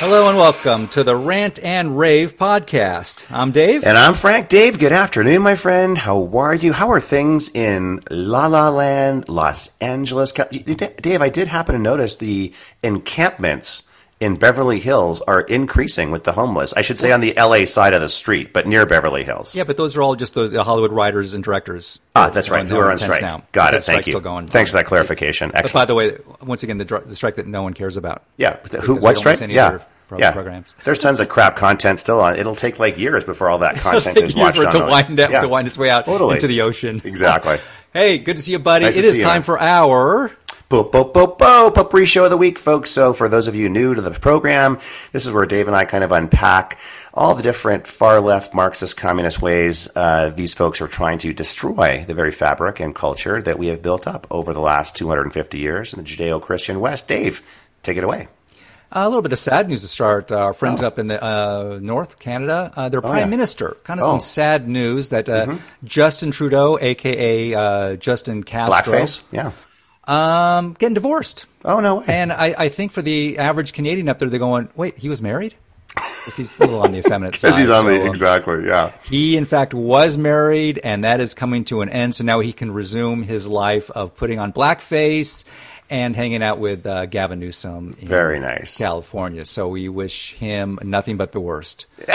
Hello and welcome to the Rant and Rave podcast. I'm Dave. And I'm Frank. Dave, good afternoon, my friend. How are you? How are things in La La Land, Los Angeles? Dave, I did happen to notice the encampments in Beverly Hills are increasing with the homeless. I should say on the LA side of the street, but near Beverly Hills. Yeah, but those are all just the, the Hollywood writers and directors. Ah, that's right. Who are on strike. Now. Got it. Thank you. Thanks for that clarification. Excellent. But by the way, once again, the, the strike that no one cares about. Yeah. Who, what strike? Yeah. Pro- yeah. programs. There's tons of crap content still on. It'll take like years before all that content is watched on. To wind, yeah. to wind its way out totally. into the ocean. Exactly. hey, good to see you, buddy. Nice it is time for our Bo, bo, bo, bo, Potpourri Show of the Week, folks. So, for those of you new to the program, this is where Dave and I kind of unpack all the different far left Marxist communist ways uh, these folks are trying to destroy the very fabric and culture that we have built up over the last 250 years in the Judeo Christian West. Dave, take it away. a little bit of sad news to start. Our friends Oh. up in the uh, North Canada, uh, their prime yeah. minister, kind of Oh. some sad news that uh, Justin Trudeau, aka uh, Justin Castro, Blackface? Yeah. Um, getting divorced. Oh, no way. And I, I think for the average Canadian up there, they're going, wait, he was married? 'Cause he's a little on the effeminate side. Because he's on so, the, um, exactly, yeah. He, in fact, was married, and that is coming to an end. So now he can resume his life of putting on blackface and hanging out with uh, Gavin Newsom in Very nice. California. So we wish him nothing but the worst.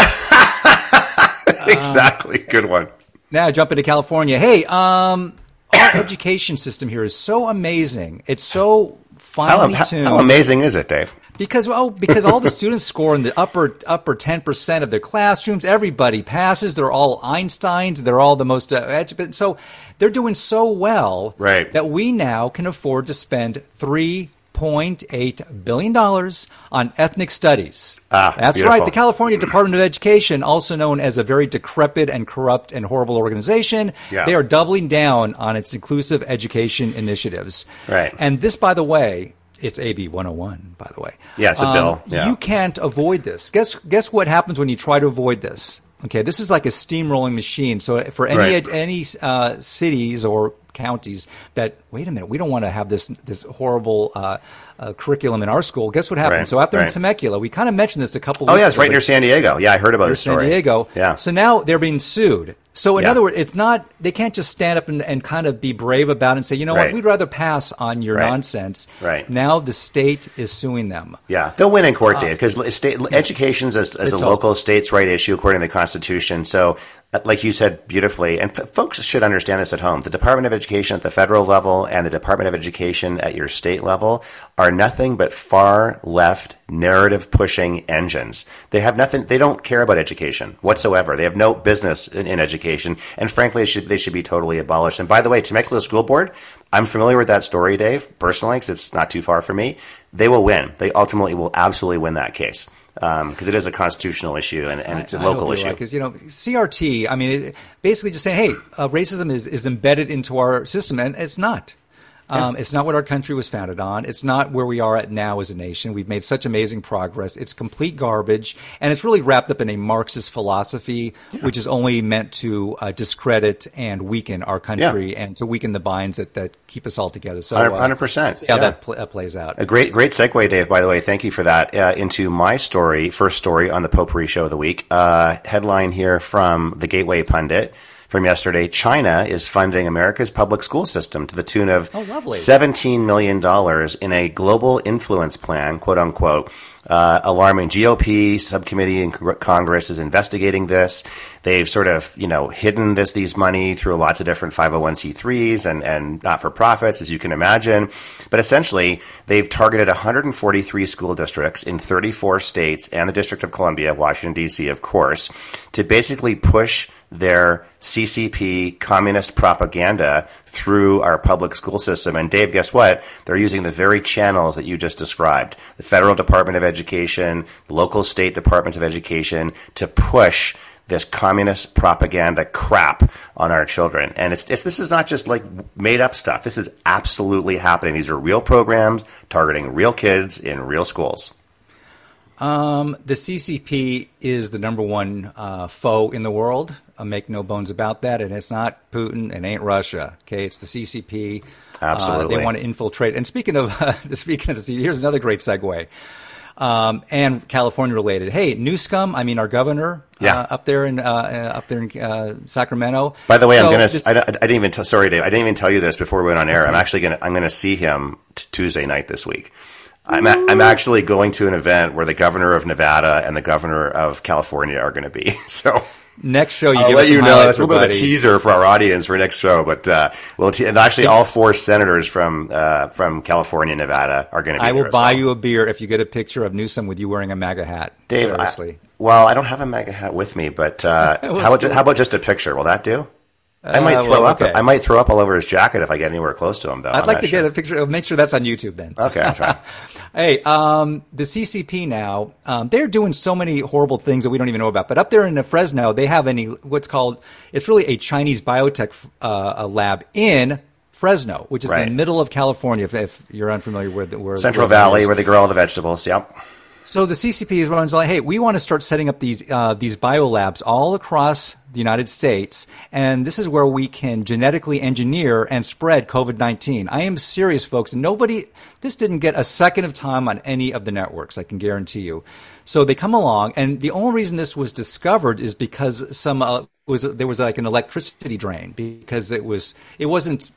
exactly. Good one. Now jump into California. Hey, um, our education system here is so amazing. It's so finely how, tuned. how amazing is it, Dave? Because oh, because all the students score in the upper upper ten percent of their classrooms. Everybody passes. They're all Einsteins. They're all the most uh. So they're doing so well Right. that we now can afford to spend three point eight billion dollars on ethnic studies. Ah, That's beautiful. right. The California Department of Education, also known as a very decrepit and corrupt and horrible organization, Yeah. they are doubling down on its inclusive education initiatives. Right. And this, by the way, it's AB 101, by the way. Yeah, it's a Um, bill. Yeah. You can't avoid this. Guess guess what happens when you try to avoid this? Okay, this is like a steamrolling machine. So for any Right. any uh, cities or counties that wait a minute, we don't want to have this this horrible uh, uh, curriculum in our school. Guess what happened? Right, So out there in. Temecula, we kind of mentioned this a couple. Of Oh, yeah, it's ago, right near San Diego. Yeah, I heard about near this San. Diego. Yeah. So now they're being sued. So in Yeah. other words, it's not they can't just stand up and, and kind of be brave about it and say, you know what, we'd rather pass on your Right. nonsense. Right. Now the state is suing them. Yeah, they'll win in court, Dave, because state education is as, as a all- local states' right issue according to the Constitution. So, uh, like you said beautifully, and f- folks should understand this at home: the Department of Education at the federal level and the Department of Education at your state level are nothing but far left narrative pushing engines. They have nothing. They don't care about education whatsoever. They have no business in, in education, and frankly, they should they should be totally abolished. And by the way, Temecula School Board, I'm familiar with that story, Dave, personally, because it's not too far from me. They will win. They ultimately will absolutely win that case because it is a constitutional issue and, and it's a I local hope issue. because you know CRT. I mean, it, basically just saying, hey, uh, racism is is embedded into our system, and it's not. Um, It's not what our country was founded on. It's not where we are at now as a nation. We've made such amazing progress. It's complete garbage, and it's really wrapped up in a Marxist philosophy, which is only meant to uh, discredit and weaken our country and to weaken the binds that, that keep us all together. So, uh, 100%, see how yeah. that pl- uh, plays out. A great, great segue, Dave. By the way, thank you for that. Uh, into my story, first story on the Potpourri Show of the week. Uh, headline here from the Gateway Pundit from yesterday: China is funding America's public school system to the tune of Oh, seventeen million dollars in a global influence plan, quote unquote. Uh, alarming. GOP subcommittee in Congress is investigating this. They've sort of, you know, hidden this these money through lots of different 501c3s and and not for profits, as you can imagine. But essentially, they've targeted 143 school districts in 34 states and the District of Columbia, Washington D.C., of course, to basically push their CCP communist propaganda through our public school system. And Dave, guess what? They're using the very channels that you just described the federal Department of Education, local state departments of education to push this communist propaganda crap on our children. And it's, it's this is not just like made up stuff. This is absolutely happening. These are real programs targeting real kids in real schools. Um, the CCP is the number one uh, foe in the world. Uh, make no bones about that. And it's not Putin. It ain't Russia. Okay, it's the CCP. Uh, Absolutely. they want to infiltrate. And speaking of uh, speaking of the CCP, here's another great segue. um, and California related. Hey, Newsom, I mean our governor, Yeah. uh, up there in uh, uh, up there in uh, Sacramento. By the way, I'm gonna. this- I, I didn't even. T- sorry, Dave. I didn't even tell you this before we went on air. I'm actually gonna. I'm gonna see him t- Tuesday night this week. I'm. A, I'm actually going to an event where the governor of Nevada and the governor of California are going to be. So next show you I'll give let us you know. That's a little bit of a teaser for our audience for next show. But uh, well, t- and actually, all four senators from uh, from California, and Nevada are going to be. I will buy well. you a beer if you get a picture of Newsom with you wearing a MAGA hat. Dave. I, well, I don't have a MAGA hat with me, but uh, how, about, how about just a picture? Will that do? I might Uh, throw well, up. okay. I might throw up all over his jacket if I get anywhere close to him, though. I'd like to get a picture. Make sure that's on YouTube then. Okay, I'll try. Hey, um, the CCP now, um, they're doing so many horrible things that we don't even know about. But up there in the Fresno, they have any what's called it's really a Chinese biotech uh, a lab in Fresno, which is in the middle of California. If, if you're unfamiliar with the where Central where Valley, where they grow all the vegetables. Yep. So the CCP is runs like, hey, we want to start setting up these uh, these biolabs all across the United States, and this is where we can genetically engineer and spread COVID nineteen. I am serious, folks. Nobody, this didn't get a second of time on any of the networks. I can guarantee you. So they come along, and the only reason this was discovered is because some uh, was there was like an electricity drain because it was it wasn't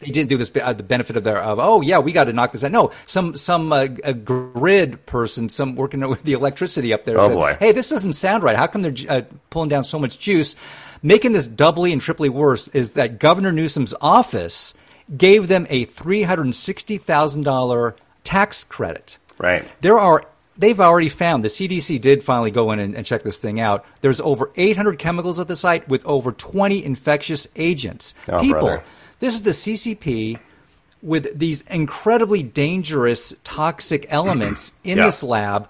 they didn't do this uh, the benefit of their of oh yeah we got to knock this out no some some uh, a grid person some working with the electricity up there Oh, said boy. hey this doesn't sound right how come they're uh, pulling down so much juice making this doubly and triply worse is that Governor Newsom's office gave them a three hundred sixty thousand dollar tax credit Right. there are they've already found the CDC did finally go in and, and check this thing out. There's over 800 chemicals at the site with over 20 infectious agents. Oh, People, brother. This is the CCP with these incredibly dangerous toxic elements in Yeah. this lab.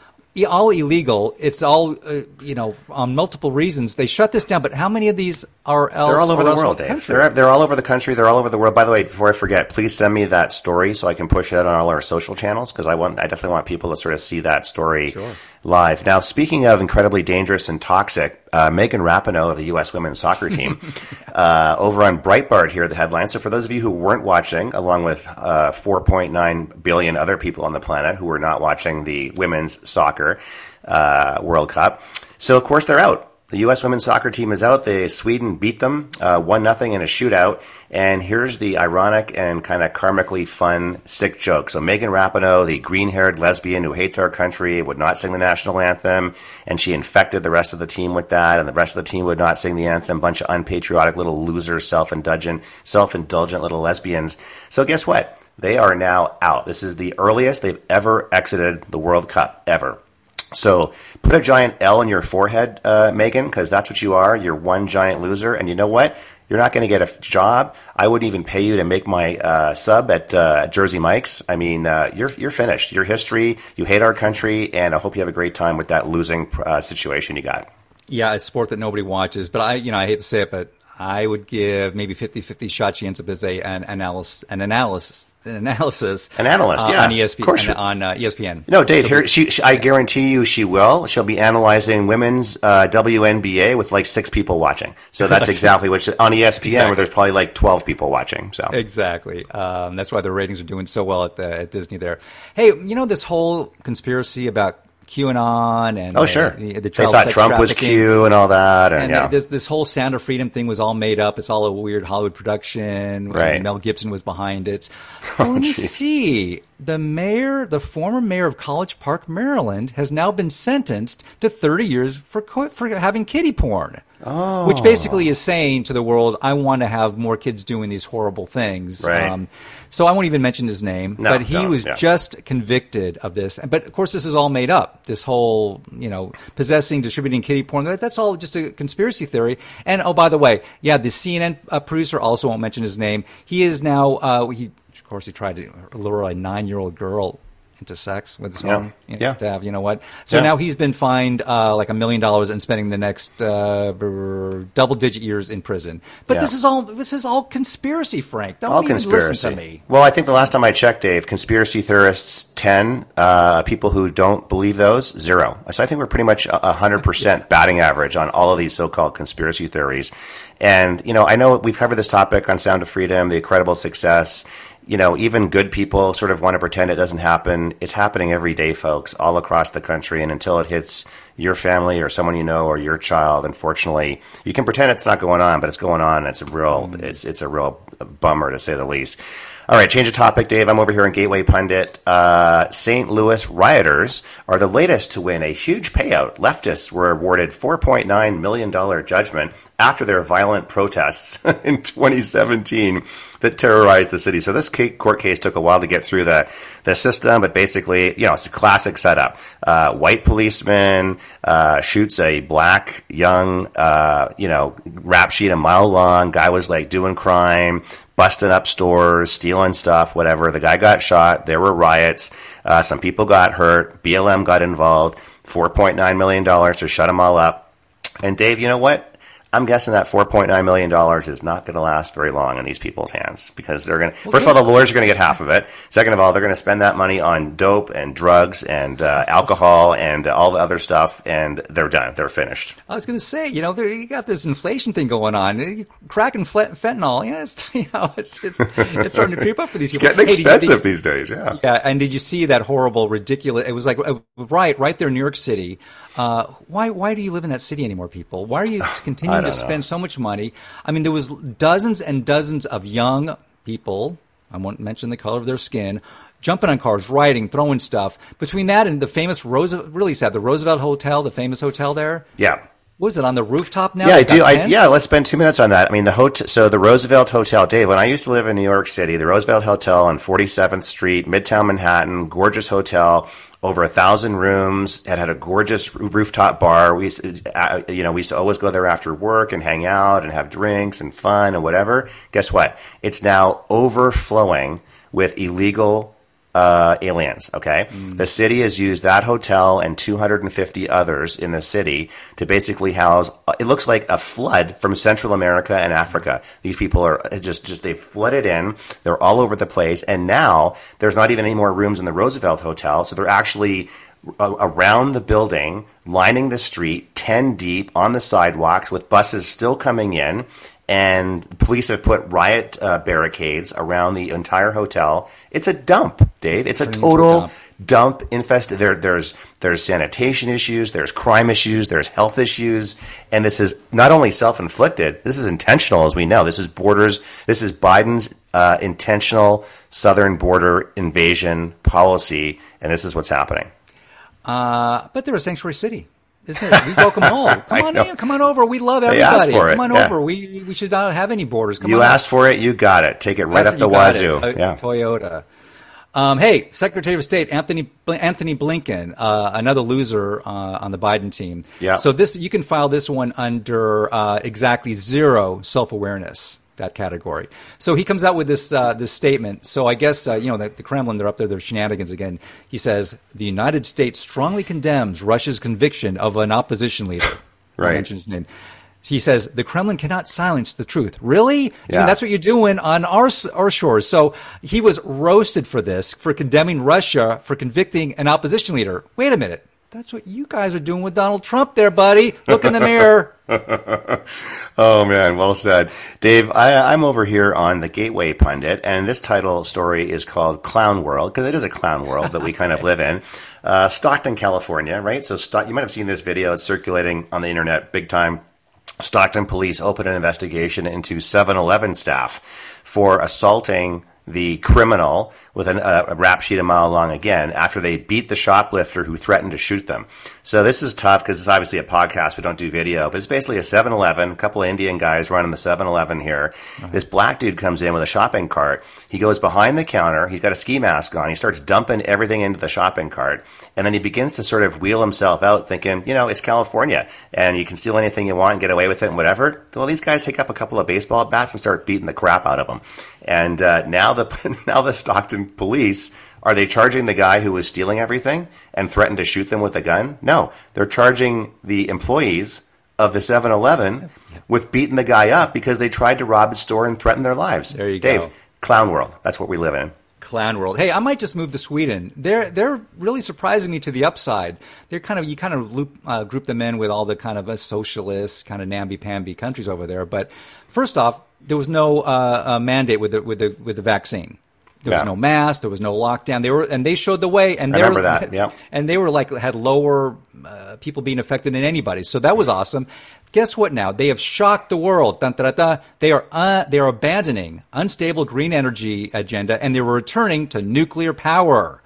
All illegal. It's all, uh, you know, on multiple reasons. They shut this down, but how many of these are else? They're all over the world, Dave. country? They're, they're all over the country. They're all over the world. By the way, before I forget, please send me that story so I can push it on all our social channels because I want, I definitely want people to sort of see that story live. Now, speaking of incredibly dangerous and toxic, uh, Megan Rapinoe of the U.S. women's soccer team uh, over on Breitbart here, the headline. So for those of you who weren't watching, along with uh, 4.9 billion other people on the planet who were not watching the women's soccer uh, World Cup, so of course they're out. The U.S. women's soccer team is out. They Sweden beat them uh, one nothing in a shootout. And here's the ironic and kind of karmically fun sick joke. So Megan Rapinoe, the green-haired lesbian who hates our country, would not sing the national anthem, and she infected the rest of the team with that. And the rest of the team would not sing the anthem. Bunch of unpatriotic little losers, self-indulgent, self-indulgent little lesbians. So guess what? They are now out. This is the earliest they've ever exited the World Cup ever. So put a giant L in your forehead, uh, Megan, because that's what you are. You're one giant loser. And you know what? You're not going to get a job. I wouldn't even pay you to make my uh, sub at uh, Jersey Mike's. I mean, uh, you're you're finished. Your history. You hate our country, and I hope you have a great time with that losing uh, situation you got. Yeah, a sport that nobody watches, but I, you know, I hate to say it, but I would give maybe 50-50 shot ends up as a an analysis, an analysis, an analysis, An analyst, uh, yeah. on ESPN, Of course. on, uh, ESPN. No, Dave. Here, she, she, I guarantee you, she will. She'll be analyzing women's uh, WNBA with like six people watching. So that's exactly what she, on ESPN, where there's probably like twelve people watching. So Exactly. Um, that's why the ratings are doing so well at, the, at Disney there. Hey, you know this whole conspiracy about QAnon and oh sure, the, the they thought Trump was. Q and all that, and, And yeah. this this whole Sound of Freedom thing was all made up. It's all a weird Hollywood production. Right. Mel Gibson was behind it. Oh, let me geez. see. The mayor, the former mayor of College Park, Maryland, has now been sentenced to 30 years for for having kiddie porn. Oh. Which basically is saying to the world, I want to have more kids doing these horrible things. Um, so I won't even mention his name, No, but he don't, was yeah. just convicted of this. But of course, this is all made up. This whole, you know, possessing, distributing kiddie porn—that's all just a conspiracy theory. And oh, by the way, yeah, the CNN uh, producer also won't mention his name. He is now, uh, he, of course, he tried to lure a nine year old girl into sex with his Yeah. own, you know, Yeah. to have, you know what? So Yeah. now he's been fined uh, like a million dollars and spending the next uh, double digit years in prison. But Yeah. this is all this is all conspiracy, Frank. Don't all even conspiracy. listen to me. Well, I think the last time I checked, Dave, conspiracy theorists ten, uh, people who don't believe those zero. So I think we're pretty much a hundred percent batting average on all of these so-called conspiracy theories. And you know, I know we've covered this topic on Sound of Freedom, the incredible success. You know, even good people sort of want to pretend it doesn't happen. It's happening every day, folks, all across the country. And until it hits your family or someone you know or your child, unfortunately, you can pretend it's not going on, but it's going on. It's a real, it's, it's a real bummer to say the least. All right, change of topic, Dave. I'm over here in Gateway Pundit. Uh, St. Louis rioters are the latest to win a huge payout. Leftists were awarded $4.9 million judgment after their violent protests in 2017 that terrorized the city. So this court case took a while to get through the, the system, but basically, you know, it's a classic setup. Uh, white policeman uh, shoots a black young, uh, you know, rap sheet a mile long. Guy was like doing crime busting up stores, stealing stuff, whatever. The guy got shot. There were riots. Uh, some people got hurt. BLM got involved. $4.9 million to shut them all up. And Dave, you know what? I'm guessing that 4.9 million dollars is not going to last very long in these people's hands because they're going to. Well, first yeah. of all, the lawyers are going to get half of it. Second of all, they're going to spend that money on dope and drugs and uh, alcohol and all the other stuff, and they're done. They're finished. I was going to say, you know, you got this inflation thing going on. Cracking fentanyl, yeah, it's, you know, it's it's, it's starting to creep up for these. it's people. getting hey, expensive you, these days. Yeah. Yeah, and did you see that horrible, ridiculous? It was like uh, right, right there in New York City. Uh, why why do you live in that city anymore, people? Why are you continuing to spend know. so much money? I mean, there was dozens and dozens of young people. I won't mention the color of their skin. Jumping on cars, riding, throwing stuff. Between that and the famous Roosevelt, really sad, the Roosevelt Hotel, the famous hotel there. Yeah was it on the rooftop now? Yeah, I do. I, yeah, let's spend two minutes on that. I mean, the hotel. So the Roosevelt Hotel, Dave. When I used to live in New York City, the Roosevelt Hotel on 47th Street, Midtown Manhattan, gorgeous hotel, over a thousand rooms. It had a gorgeous rooftop bar. We, used to, uh, you know, we used to always go there after work and hang out and have drinks and fun and whatever. Guess what? It's now overflowing with illegal uh, aliens. Okay, mm. the city has used that hotel and 250 others in the city to basically house. It looks like a flood from Central America and Africa. These people are just just they flooded in. They're all over the place, and now there's not even any more rooms in the Roosevelt Hotel. So they're actually around the building, lining the street, 10 deep on the sidewalks with buses still coming in and police have put riot uh, barricades around the entire hotel. It's a dump, Dave. It's, it's a total dump. dump infested. There, there's there's sanitation issues, there's crime issues, there's health issues, and this is not only self inflicted. This is intentional, as we know. This is borders. This is Biden's uh, intentional southern border invasion policy, and this is what's happening. Uh, but they're a sanctuary city isn't it? We welcome all. Come on in. Come on over. We love everybody. Come on yeah. over. We we should not have any borders. Come you asked for it. You got it. Take it right up the wazoo. yeah. Toyota. Um, hey, Secretary of State Anthony Antony Blinken, uh, another loser uh, on the Biden team. Yeah. So this you can file this one under uh, exactly zero self awareness that category. So he comes out with this uh, this statement. So I guess uh, you know the, the, Kremlin they're up there, their shenanigans again. He says the United States strongly condemns Russia's conviction of an opposition leader. right. I mentioned his name. He says the Kremlin cannot silence the truth. Really? Yeah. that's what you're doing on our our shores. So he was roasted for this, for condemning Russia for convicting an opposition leader. Wait a minute. That's what you guys are doing with Donald Trump there, buddy. Look in the mirror. oh, man. Well said. Dave, I, am over here on the Gateway Pundit, and this title story is called Clown World, because it is a clown world that we kind of live in. Uh, Stockton, California, right? So you might have seen this video. It's circulating on the internet big time. Stockton police opened an investigation into 7 Eleven staff for assaulting the criminal with an, uh, a rap sheet a mile long again after they beat the shoplifter who threatened to shoot them. So this is tough because it's obviously a podcast. We don't do video, but it's basically a 7-Eleven, a couple of Indian guys running the 7-Eleven here. Uh-huh. This black dude comes in with a shopping cart. He goes behind the counter. He's got a ski mask on. He starts dumping everything into the shopping cart. And then he begins to sort of wheel himself out thinking, you know, it's California and you can steal anything you want and get away with it and whatever. Well, these guys take up a couple of baseball bats and start beating the crap out of them. And uh, now the now the Stockton police are they charging the guy who was stealing everything and threatened to shoot them with a gun? No, they're charging the employees of the 7-Eleven with beating the guy up because they tried to rob his store and threaten their lives. There you Dave, go. clown world. That's what we live in. Clown world. Hey, I might just move to Sweden. They're they're really surprising me to the upside. They're kind of you kind of loop, uh, group them in with all the kind of a socialist kind of namby pamby countries over there. But first off, there was no uh, uh, mandate with the with the with the vaccine There was no mask. There was no lockdown. They were, and they showed the way. And I they remember were, that, yeah. And they were like had lower uh, people being affected than anybody. So that was awesome. Guess what? Now they have shocked the world. Dun, dun, dun, dun. They are uh, they are abandoning unstable green energy agenda, and they were returning to nuclear power.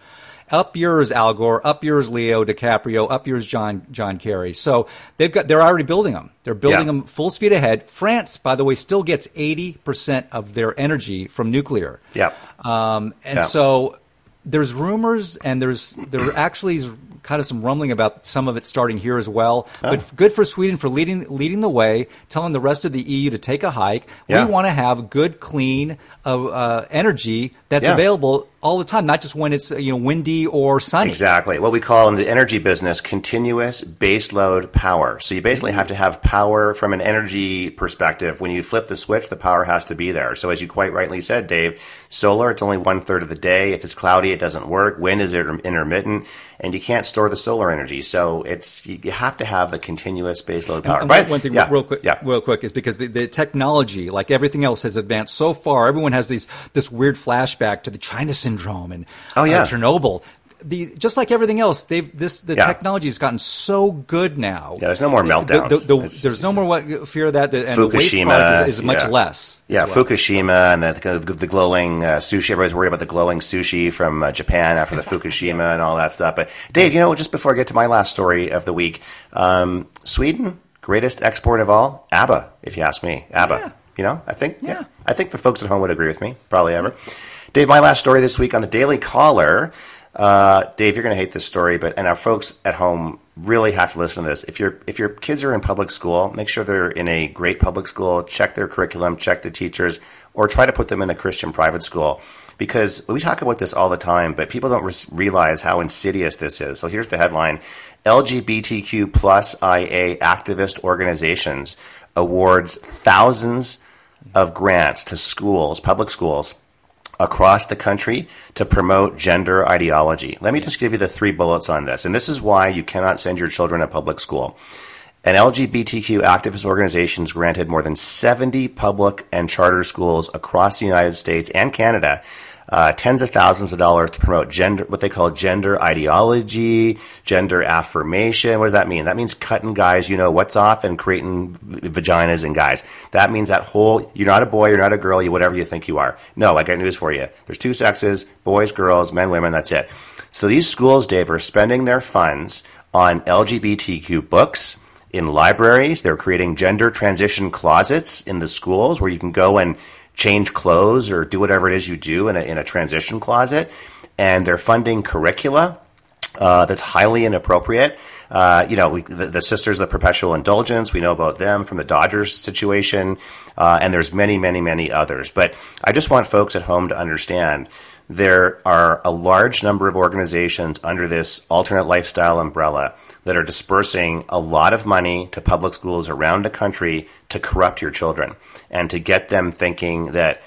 Up yours, Al Gore. Up yours, Leo DiCaprio. Up yours, John John Kerry. So they've got they're already building them. They're building Yeah. them full speed ahead. France, by the way, still gets eighty percent of their energy from nuclear. Yeah. Um, and Yeah. so there's rumors, and there's there actually is kind of some rumbling about some of it starting here as well. Oh. But good for Sweden for leading leading the way, telling the rest of the EU to take a hike. Yeah. We want to have good, clean uh, uh, energy that's Yeah. available all the time, not just when it's you know windy or sunny. Exactly. What we call in the energy business continuous baseload power. So you basically have to have power from an energy perspective. When you flip the switch, the power has to be there. So as you quite rightly said, Dave, solar, it's only one third of the day. If it's cloudy, it doesn't work. Wind is intermittent and you can't store the solar energy. So it's, you have to have the continuous baseload power. And But- one, one thing, yeah, real quick, Yeah. real quick, is because the, the technology, like everything else, has advanced so far. Everyone has these this weird flashback to the China syndrome and Oh, yeah. uh, Chernobyl. The just like everything else, they've this the Yeah. technology has gotten so good now. Yeah, there's no more The- meltdowns. the- the- It's- there's no more what, fear of that, the- and the Fukushima, is, is much yeah. less. Yeah, well. Fukushima and the, the, the glowing uh, sushi. Everybody's worried about the glowing sushi from uh, Japan after the Fukushima and all that stuff. But Dave, you know, just before I get to my last story of the week, um, Sweden, greatest export of all, ABBA, if you ask me. ABBA. Yeah. You know, I think, Yeah. I think the folks at home would agree with me, probably ever. Dave, my last story this week on the Daily Caller. Uh, Dave, you're going to hate this story, but and our folks at home really have to listen to this. If your if your kids are in public school, make sure they're in a great public school. Check their curriculum, check the teachers, or try to put them in a Christian private school. Because we talk about this all the time, but people don't re- realize how insidious this is. So here's the headline: LGBTQ plus IA activist organizations awards thousands of grants to schools, public schools, across the country to promote gender ideology. Let me just give you the three bullets on this. And this is why you cannot send your children to public school. An LGBTQ activist organizations granted more than 70 public and charter schools across the United States and Canada uh, tens of thousands of dollars to promote gender, what they call gender ideology, gender affirmation. What does that mean? That means cutting guys, you know, what's off and creating vaginas and guys. That means that whole, you're not a boy, you're not a girl, you whatever you think you are. No, I got news for you. There's two sexes, boys, girls, men, women, that's it. So these schools, Dave, are spending their funds on LGBTQ books, in libraries. They're creating gender transition closets in the schools where you can go and change clothes or do whatever it is you do in a, in a transition closet. And they're funding curricula uh, that's highly inappropriate. Uh, you know, we, the, the Sisters of Perpetual Indulgence, we know about them from the Dodgers situation, uh, and there's many, many, many others. But I just want folks at home to understand there are a large number of organizations under this alternate lifestyle umbrella that are dispersing a lot of money to public schools around the country to corrupt your children and to get them thinking that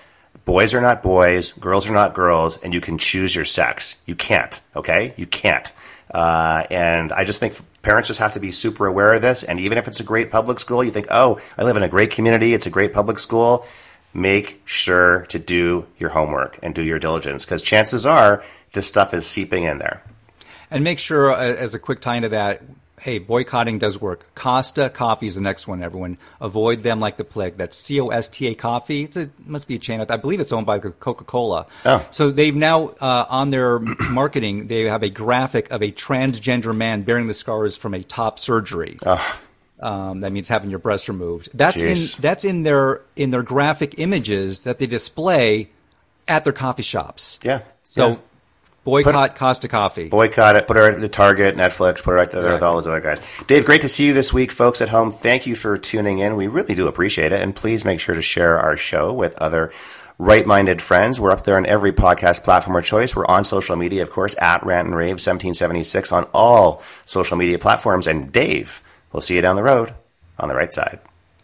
boys are not boys, girls are not girls, and you can choose your sex. You can't, okay? You can't. Uh, and I just think parents just have to be super aware of this. And even if it's a great public school, you think, oh, I live in a great community, it's a great public school. Make sure to do your homework and do your diligence because chances are this stuff is seeping in there. And make sure, uh, as a quick tie into that, hey, boycotting does work. Costa Coffee is the next one, everyone. Avoid them like the plague. That's C O S T A Coffee. It must be a chain. I believe it's owned by Coca Cola. Oh. So they've now, uh, on their marketing, they have a graphic of a transgender man bearing the scars from a top surgery. Um, that means having your breast removed. That's Jeez. in that's in their in their graphic images that they display at their coffee shops. Yeah. So Yeah. Boycott Costa Coffee. boycott it, put her at the Target, Netflix, put her right there with all those other guys. Dave, great to see you this week, folks at home. Thank you for tuning in. We really do appreciate it. And please make sure to share our show with other right-minded friends. We're up there on every podcast platform of choice. We're on social media, of course, at Rant and Rave 1776 on all social media platforms. And Dave, we'll see you down the road on the right side.